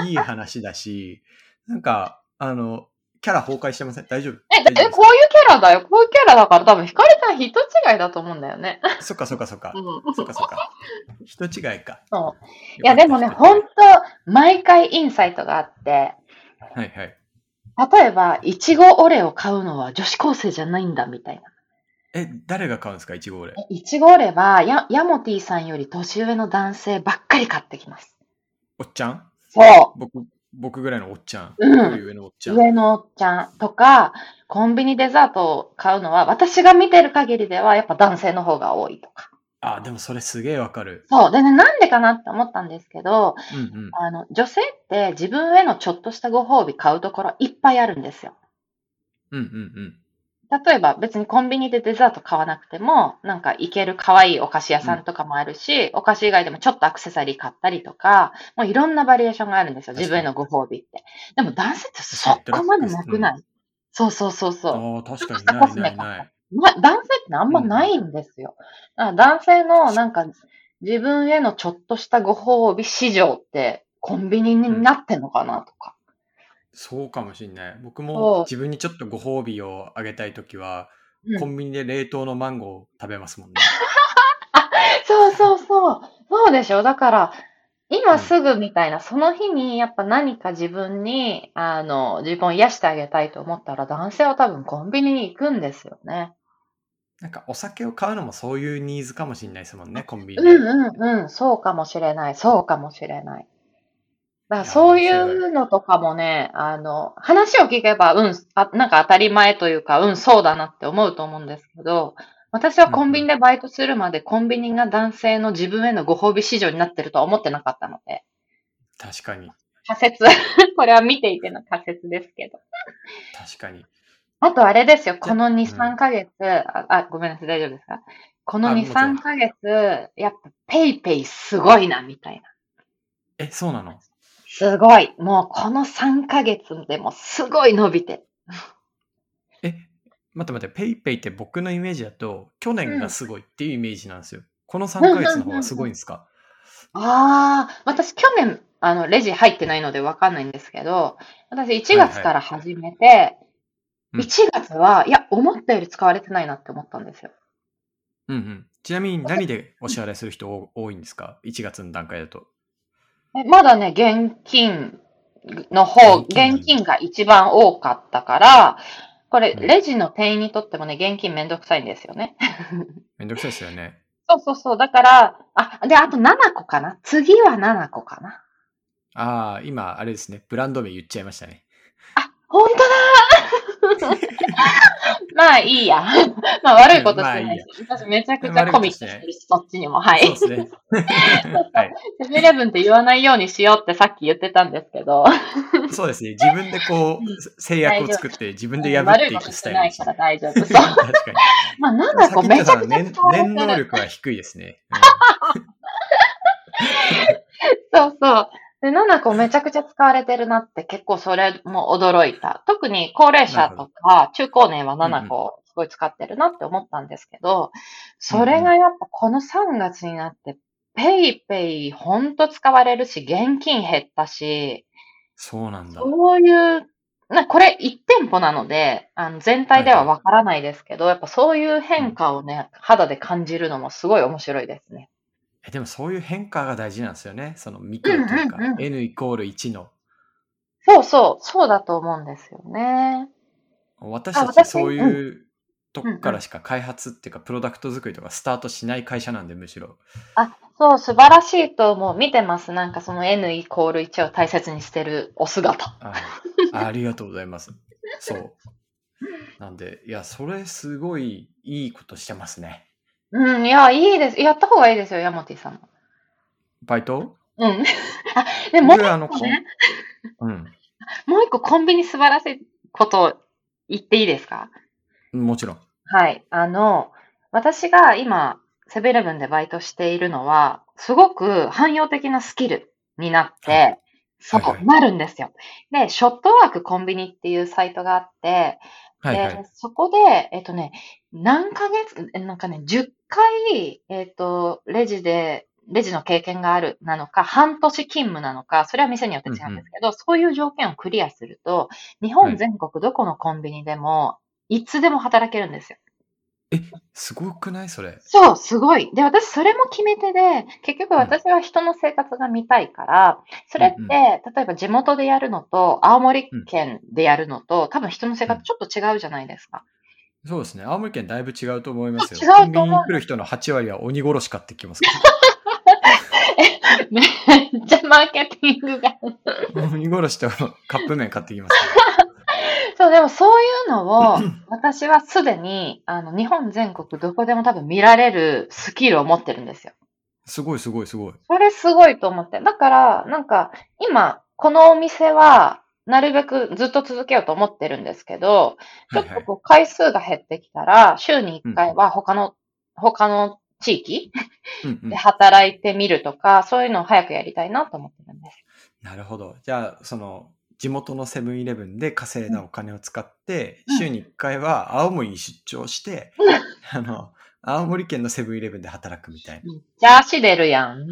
Speaker 1: いい話だし、なんか、あの、キャラ崩壊してません？大丈夫？
Speaker 2: え、こういうキャラだよ。こういうキャラだから多分、ヒカリさん人違いだと思うんだよね。
Speaker 1: そっかそっかそっか。
Speaker 2: うん。
Speaker 1: そっかそっか。人違いか。
Speaker 2: そう。いや、でもね、
Speaker 1: よかっ
Speaker 2: ほんと、毎回インサイトがあって、
Speaker 1: たはいはい。
Speaker 2: 例えば、いちごオレを買うのは女子高生じゃないんだみたいな。
Speaker 1: え、誰が買うんですかいちごオレ？
Speaker 2: えいちごオレは、や、ヤモティさんより年上の男性ばっかり買ってきます。
Speaker 1: おっちゃん？
Speaker 2: そ
Speaker 1: 僕、僕ぐらいのおっちゃん。
Speaker 2: うん
Speaker 1: 上のおっちゃ
Speaker 2: う。
Speaker 1: ん。
Speaker 2: 上のおっちゃんとか、コンビニデザートを買うのは、私が見てる限りでは、やっぱ男性の方が多いとか。
Speaker 1: あ、でもそれすげえわかる。
Speaker 2: そう。でね、なんでかなって思ったんですけど、
Speaker 1: うんうん。
Speaker 2: あの、女性って自分へのちょっとしたご褒美買うところいっぱいあるんですよ。
Speaker 1: うんうんうん。
Speaker 2: 例えば別にコンビニでデザート買わなくても、なんか行ける可愛いお菓子屋さんとかもあるし、お菓子以外でもちょっとアクセサリー買ったりとか、もういろんなバリエーションがあるんですよ。自分へのご褒美って。でも男性ってそこまでなくない、そうそうそうそう。
Speaker 1: ああ、確かにないないない。
Speaker 2: ま、男性ってあんまないんですよ。だから男性のなんか自分へのちょっとしたご褒美市場ってコンビニになってんのかなとか。
Speaker 1: そうかもしんない。僕も自分にちょっとご褒美をあげたいときは、
Speaker 2: うん
Speaker 1: コンビニで冷凍のマンゴーを食べますもんね。(laughs)
Speaker 2: そうそうそう。そうでしょ。だから、今すぐみたいな、その日にやっぱ何か自分に、あの、自分を癒してあげたいと思ったら、男性は多分コンビニに行くんですよね。
Speaker 1: なんかお酒を買うのもそういうニーズかもしんないですもんね、コンビニで。
Speaker 2: うんうんうん。そうかもしれない。そうかもしれない。だからそういうのとかもね、あの、話を聞けば、うん、あなんか当たり前というか、うん、そうだなって思うと思うんですけど、私はコンビニでバイトするまで、コンビニが男性の自分へのご褒美市場になってるとは思ってなかったので、
Speaker 1: 確かに。
Speaker 2: 仮説。(laughs) これは見ていての仮説ですけど。
Speaker 1: 確かに。
Speaker 2: あとあれですよ、この2、
Speaker 1: うん
Speaker 2: 3ヶ月、あ、あごめんなさい、大丈夫ですか？この2、
Speaker 1: あもちろん
Speaker 2: 3ヶ月、やっぱ PayPay すごいな、みたいな。
Speaker 1: え、そうなの？
Speaker 2: すごい。もうこの3ヶ月でもすごい伸びて。
Speaker 1: え、待って待って、 PayPay って僕のイメージだと、去年がすごいっていうイメージなんですよ。この3ヶ月の方がすごいんですか？(laughs)
Speaker 2: ああ、私去年、あの、レジ入ってないのでわかんないんですけど、私1月から始めて、
Speaker 1: うん
Speaker 2: 1月は、いや、思ったより使われてないなって思ったんですよ。
Speaker 1: うんうん。ちなみに何でお支払いする人多多いんですか ?1 月の段階だと。
Speaker 2: えまだね、現金の方、
Speaker 1: 現金
Speaker 2: が一番多かったから、これ、
Speaker 1: うん
Speaker 2: レジの店員にとってもね、現金めんどくさいんですよね。(laughs)
Speaker 1: めんどくさいですよね。
Speaker 2: そうそうそう。だから、あ、で、あと7個かな次は7個かな
Speaker 1: ああ、今、あれですね。ブランド名言っちゃいましたね。
Speaker 2: 本当だ (laughs) まあいいや。(laughs) まあ悪いことしてないし。私めちゃくちゃコミットしてるし、そっちにも。はい。
Speaker 1: そうですね。(laughs) はい。
Speaker 2: セブンイレブンって言わないようにしようってさっき言ってたんですけど。
Speaker 1: そうですね。自分でこう、制約を作って自分で破っていく
Speaker 2: 悪いことし
Speaker 1: スタイルです
Speaker 2: てないから大丈夫。そう。
Speaker 1: 確かに。
Speaker 2: まあ7個めちゃくちゃ
Speaker 1: 念
Speaker 2: 使われてる。
Speaker 1: 念能力が低いですね。
Speaker 2: そうそう。で、7個めちゃくちゃ使われてるなって結構それも驚いた。特に高齢者とか中高年は7個すごい使ってるなって思ったんですけど、それがやっぱこの3月になってペイペイほんと使われるし、現金減ったし、
Speaker 1: そうなんだ。
Speaker 2: そういう、なこれ1店舗なので、あの全体ではわからないですけど、やっぱそういう変化をね、肌で感じるのもすごい面白いですね。
Speaker 1: えでもそういう変化が大事なんですよね。そのミクロというか、
Speaker 2: うんうんうん
Speaker 1: N イコール1の。
Speaker 2: そうそう、そうだと思うんですよね。
Speaker 1: 私たちそういうとこからしか開発っていうか、プロダクト作りとかスタートしない会社なんで、むしろ。
Speaker 2: あ、そう、素晴らしいと思う。見てます。なんかその N イコール1を大切にしてるお姿。
Speaker 1: あありがとうございます。そう。なんで、いや、それすごいいいことしてますね。
Speaker 2: うん、いや、いいです。やった方がいいですよ、ヤモティさんも。
Speaker 1: バイト？
Speaker 2: うん。あ、でももう一個ね、
Speaker 1: うん。
Speaker 2: もう一個コンビニ素晴らしいことを言っていいですか？
Speaker 1: もちろん。
Speaker 2: はい。あの、私が今、セブンイレブンでバイトしているのは、すごく汎用的なスキルになって、
Speaker 1: はい
Speaker 2: そう、
Speaker 1: はいはい
Speaker 2: なるんですよ。で、ショットワークコンビニっていうサイトがあって、
Speaker 1: はいはい
Speaker 2: で。そこで、えっとね、何ヶ月、えなんかね、10回、えっと、レジで、レジの経験があるなのか、半年勤務なのか、それは店によって違うんですけど、そういう条件をクリアすると、日本全国どこのコンビニでも、いつでも働けるんですよ。
Speaker 1: すごくない？それ。
Speaker 2: そう、すごい。で、私、それも決め手で、結局私は人の生活が見たいから、それって、
Speaker 1: うんうん
Speaker 2: 例えば地元でやるのと、青森県でやるのと、多分人の生活ちょっと違うじゃないですか。
Speaker 1: そうですね。青森県だいぶ違うと思いますよ。
Speaker 2: 違うと思う
Speaker 1: 来る人の8割は鬼殺し買ってきますか (laughs)
Speaker 2: めっちゃマーケティングが。
Speaker 1: ら。(laughs) 鬼殺しとカップ麺買ってきますか
Speaker 2: そう、でもそういうのを、(clears throat) 私はすでに、あの、日本全国どこでも多分見られるスキルを持ってるんですよ。
Speaker 1: ら。すごいすごいすごい。
Speaker 2: それすごいと思って。だから、なんか、今、このお店は、なるべくずっと続けようと思ってるんですけど、ちょ。っとこう回数が減ってきたら、週に1回は他の、他の地域
Speaker 1: うんうん
Speaker 2: で働いてみるとか、そういうのを早くやりたいなと思ってるんです。
Speaker 1: なるほど。じゃあ、その、地元のセブンイレブンで稼いだお金を使って、
Speaker 2: うん
Speaker 1: 週に1回は青森に出張して、あの、青森県のセブンイレブンで働くみたいな。
Speaker 2: じゃあ足出るやん。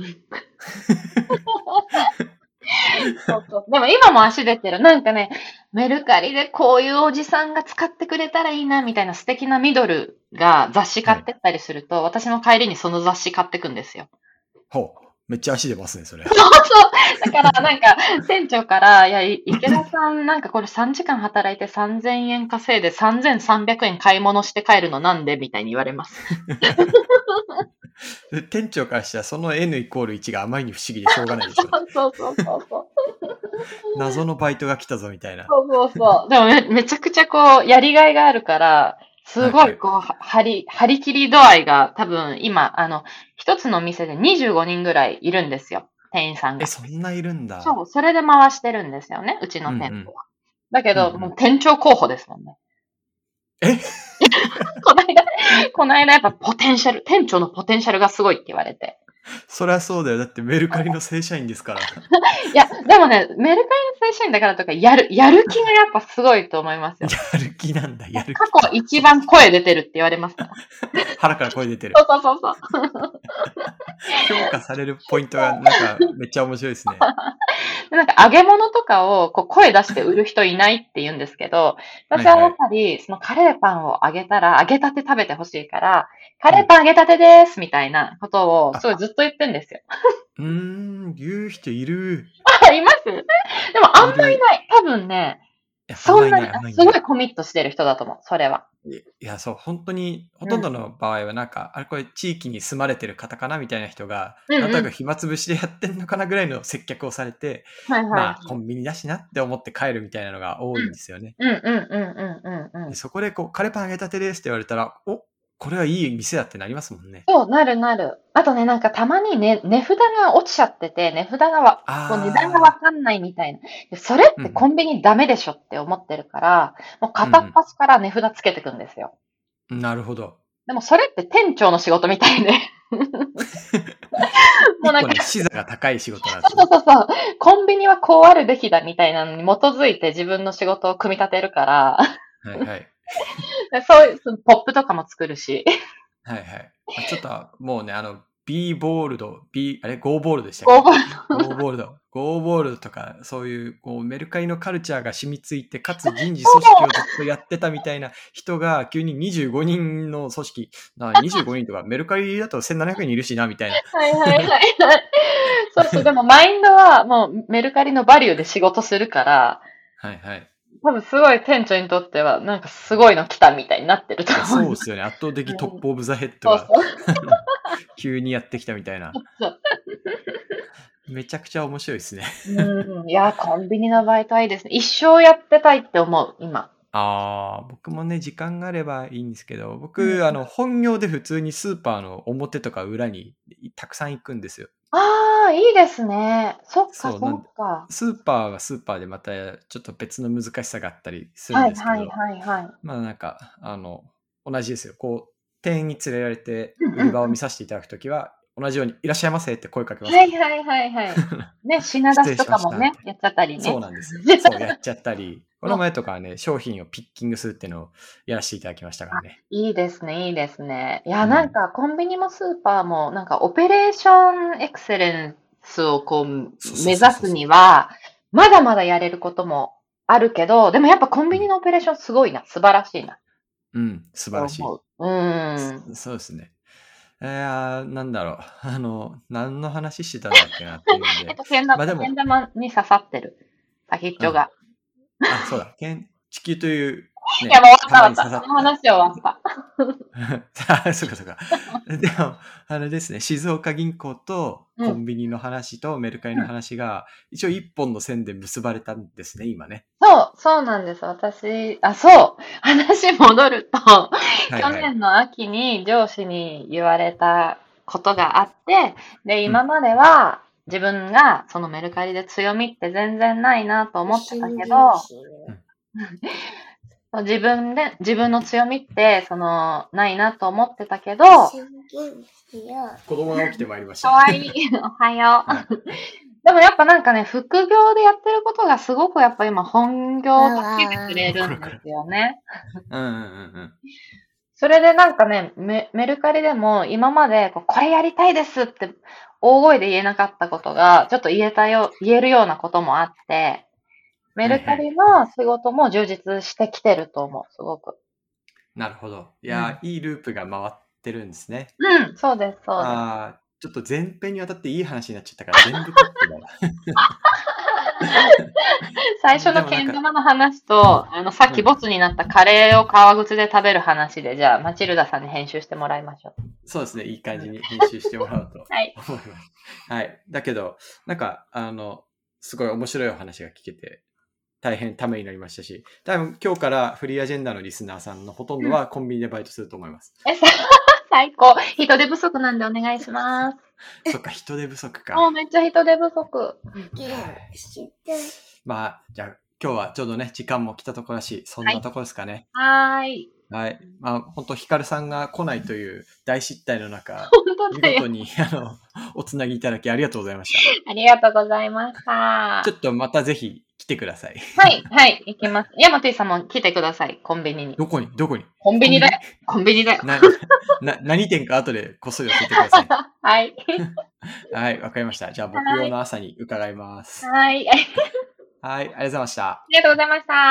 Speaker 2: そうそうでも今も足出てる。なんかね、メルカリでこういうおじさんが使ってくれたらいいな、みたいな素敵なミドルが雑誌買ってったりすると、私の帰りにその雑誌買ってくんですよ。
Speaker 1: ほう。めっちゃ足出ますね、それ。(laughs)
Speaker 2: だからなんか、店長から、いや、い池田さんなんかこれ3時間働いて3000円稼いで3300円買い物して帰るのなんでみたいに言われます。
Speaker 1: で (laughs) 店長からしたらその N イコール1があまりに不思議でしょうがないでしょ。
Speaker 2: そうそうそうそう。
Speaker 1: 謎のバイトが来たぞみたいな。
Speaker 2: そうそうそう。でもめめちゃくちゃこう、やりがいがあるから、すごいこう、は張り、張り切り度合いが多分今、あの、一つの店で25人ぐらいいるんですよ。店員さんが
Speaker 1: え、。そんないるんだ。
Speaker 2: そう、それで回してるんですよね、うちの店舗は。だけど、
Speaker 1: うんうん
Speaker 2: もう店長候補ですもんね。
Speaker 1: え？(laughs)
Speaker 2: この間、この間やっぱポテンシャル、店長のポテンシャルがすごいって言われて。(laughs)
Speaker 1: そりゃそうだよ。だってメルカリの正社員ですから。(laughs)
Speaker 2: いや、でもね、メルカリの正社員だからとか、やる、やる気がやっぱすごいと思いますよ。(laughs)
Speaker 1: やる気なんだ、やる気。
Speaker 2: 過去一番声出てるって言われますから。
Speaker 1: 腹から声出てる。
Speaker 2: そうそうそうそう。
Speaker 1: 評価されるポイントがなんかめっちゃ面白いですね。
Speaker 2: でなんか揚げ物とかをこう声出して売る人いないって言うんですけど、私はやっぱりそのカレーパンを揚げたら揚げたて食べてほしいから、カレーパン揚げたてですみたいなことをすごいずっと言ってんですよ。
Speaker 1: うーん、言う人いる。
Speaker 2: あ、います？でもあんまりない。多分ね、そんなに
Speaker 1: あんまりないあんま、りない
Speaker 2: すごいコミットしてる人だと思う、それは。
Speaker 1: いや、そう、本当に、ほとんどの場合は、なんか、あれこれ地域に住まれてる方かなみたいな人が、
Speaker 2: うんうん
Speaker 1: なんとなく暇つぶしでやってんのかなぐらいの接客をされて、
Speaker 2: はいはい。
Speaker 1: まあ、コンビニだしなって思って帰るみたいなのが多いんですよね。
Speaker 2: うんうんうんうんうんうん
Speaker 1: で。そこで、こう、カレーパン揚げたてですって言われたら、おこれはいい店だってなりますもんね。
Speaker 2: そう、なるなる。あとね、なんかたまにね、値札が落ちちゃってて、値札がわ、こう値段がわかんないみたいな。でそれってコンビニダメでしょって思ってるから、もう片っ端から値札つけてくんですよ。
Speaker 1: なるほど。
Speaker 2: でもそれって店長の仕事みたいで。(laughs) もうなんか
Speaker 1: ね、視座が高い仕事なんです
Speaker 2: そう
Speaker 1: ね。
Speaker 2: そうそう。コンビニはこうあるべきだみたいなのに基づいて自分の仕事を組み立てるから、
Speaker 1: はいはい。(laughs)
Speaker 2: そういう、ポップとかも作るし。
Speaker 1: はいはい。ちょっと、もうね、あの、B ボールド、B、あれ ?5 ボールドでしたっけ Go Bold。Go Boldとか、そういう、こう、メルカリのカルチャーが染みついて、かつ人事組織をずっとやってたみたいな人が、急に25人の組織、な25 (laughs) 人とか、メルカリだと1700人いるしな、みたいな。
Speaker 2: はいはいはいはい。そうそう、でもマインドはもうメルカリのバリューで仕事するから、
Speaker 1: はいはい。
Speaker 2: 多分すごい店長にとっては、なんかすごいの来たみたいになってると思う。
Speaker 1: そうですよね。圧倒的 top of
Speaker 2: the head
Speaker 1: が。急にやってきたみたいな。めちゃくちゃ面白いですね。
Speaker 2: うん。いや、コンビニのバイトはいいですね。一生やってたいって思う、今。
Speaker 1: ああ、僕もね、時間があればいいんですけど、僕、
Speaker 2: うん
Speaker 1: あの、本業で普通にスーパーの表とか裏にたくさん行くんですよ。
Speaker 2: ああ、いいですね。そっか、
Speaker 1: そう
Speaker 2: そっか。
Speaker 1: スーパーはスーパーでまたちょっと別の難しさがあったりするん
Speaker 2: はい
Speaker 1: ですけど、
Speaker 2: はいはいはい。
Speaker 1: まあなんか、あの、同じですよ。こう、店員に連れられて
Speaker 2: うんうんうん
Speaker 1: 売り場を見させていただくときは、同じようにいらっしゃいませって声かけます。
Speaker 2: はいはいはいはい。(laughs) ね、品出しとかもねやっちゃったりね。
Speaker 1: そうなんですよ。そう (laughs) やっちゃったり、この前とかはね、商品をピッキングするっていうのをやらせていただきましたからね。
Speaker 2: いいですね、いいですね。いや、
Speaker 1: うん
Speaker 2: なんかコンビニもスーパーも、なんかオペレーションエクセレンスをこう目指すには、まだまだやれることもあるけど、でもやっぱコンビニのオペレーションすごいな、素晴らしいな。
Speaker 1: うん、素晴らしい。
Speaker 2: 思う。うん。
Speaker 1: そそうですね。えー、なんだろう。(laughs) あの、何の話してたんだっけなっていう (laughs) んで
Speaker 2: えっと、。けん玉、
Speaker 1: まあでも
Speaker 2: けん玉に刺さってる。先っちょが。
Speaker 1: あ、そうだ。けん地球という、ね
Speaker 2: いや、もう終わったその話は終わった。(laughs)
Speaker 1: あそうかそうか。(laughs) でも、あれですね、静岡銀行とコンビニの話とメルカリの話が、一応一本の線で結ばれたんですね、今ね。
Speaker 2: そう、そうなんです。私、あ、そう。話戻ると、
Speaker 1: はいはい。
Speaker 2: 去年の秋に上司に言われたことがあって、で、今までは自分がそのメルカリで強みって全然ないなと思ってたけど、自分で、自分の強みって、その、ないなと思ってたけど、か
Speaker 1: 子供が起きてまいりました。
Speaker 2: わいい。おはよ
Speaker 1: は
Speaker 2: う。でもやっぱなんかね、副業でやってることがすごくやっぱ今本業を助けてくれるんですよね。
Speaker 1: うんうんうんうん。
Speaker 2: それでなんかね、メメルカリでも今までこうこれやりたいですって大声で言えなかったことが、ちょっと言えたよ、言えるようなこともあって、メルカリの仕事も充実してきてると思う、すごく。
Speaker 1: なるほど。いやー、いいループが回ってるんですね。
Speaker 2: うん、そうです、そうです。
Speaker 1: ああ、ちょっと前編にわたっていい話になっちゃったから全部カットだわ。
Speaker 2: 最初のけん玉の話と、あの、さっきボツになったカレーを革靴で食べる話で、じゃあ、マチルダさんに編集してもらいましょう。
Speaker 1: そうですね、いい感じに編集してもらおうと (laughs)
Speaker 2: はい。
Speaker 1: 思います。はい。だけど、なんか、あの、すごい面白いお話が聞けて、大変ためになりましたし、多分今日からフリーアジェンダのリスナーさんのほとんどはコンビニでバイトすると思います。
Speaker 2: え、さ (laughs) 最高。人手不足なんでお願いします。(laughs)
Speaker 1: そっか、人手不足
Speaker 2: もう
Speaker 1: か。(laughs)
Speaker 2: めっちゃ人手不足。
Speaker 1: まあ、じゃあ今日はちょうどね、時間も来たところだし、そんなところですかね。
Speaker 2: はーい。
Speaker 1: はい。まあ、本当ヒカルさんが来ないという大失態の中。見事に、あの、おつなぎいただきありがとうございまし
Speaker 2: ありがとうございました
Speaker 1: た。ちょ。っとまたぜひ来てください。
Speaker 2: はい、はい、行きます。ヤマティさんも来てください、コンビニに。
Speaker 1: どこに？どこに？
Speaker 2: コンビニだよ。コンビニ？だよ。
Speaker 1: な、な、何店か後でこっそり教えてください。(laughs)
Speaker 2: はい。(laughs)
Speaker 1: はい、わかりました。じゃあ僕用の朝に伺います。
Speaker 2: はい。
Speaker 1: はい、ありがとうございました。
Speaker 2: ありがとうございました。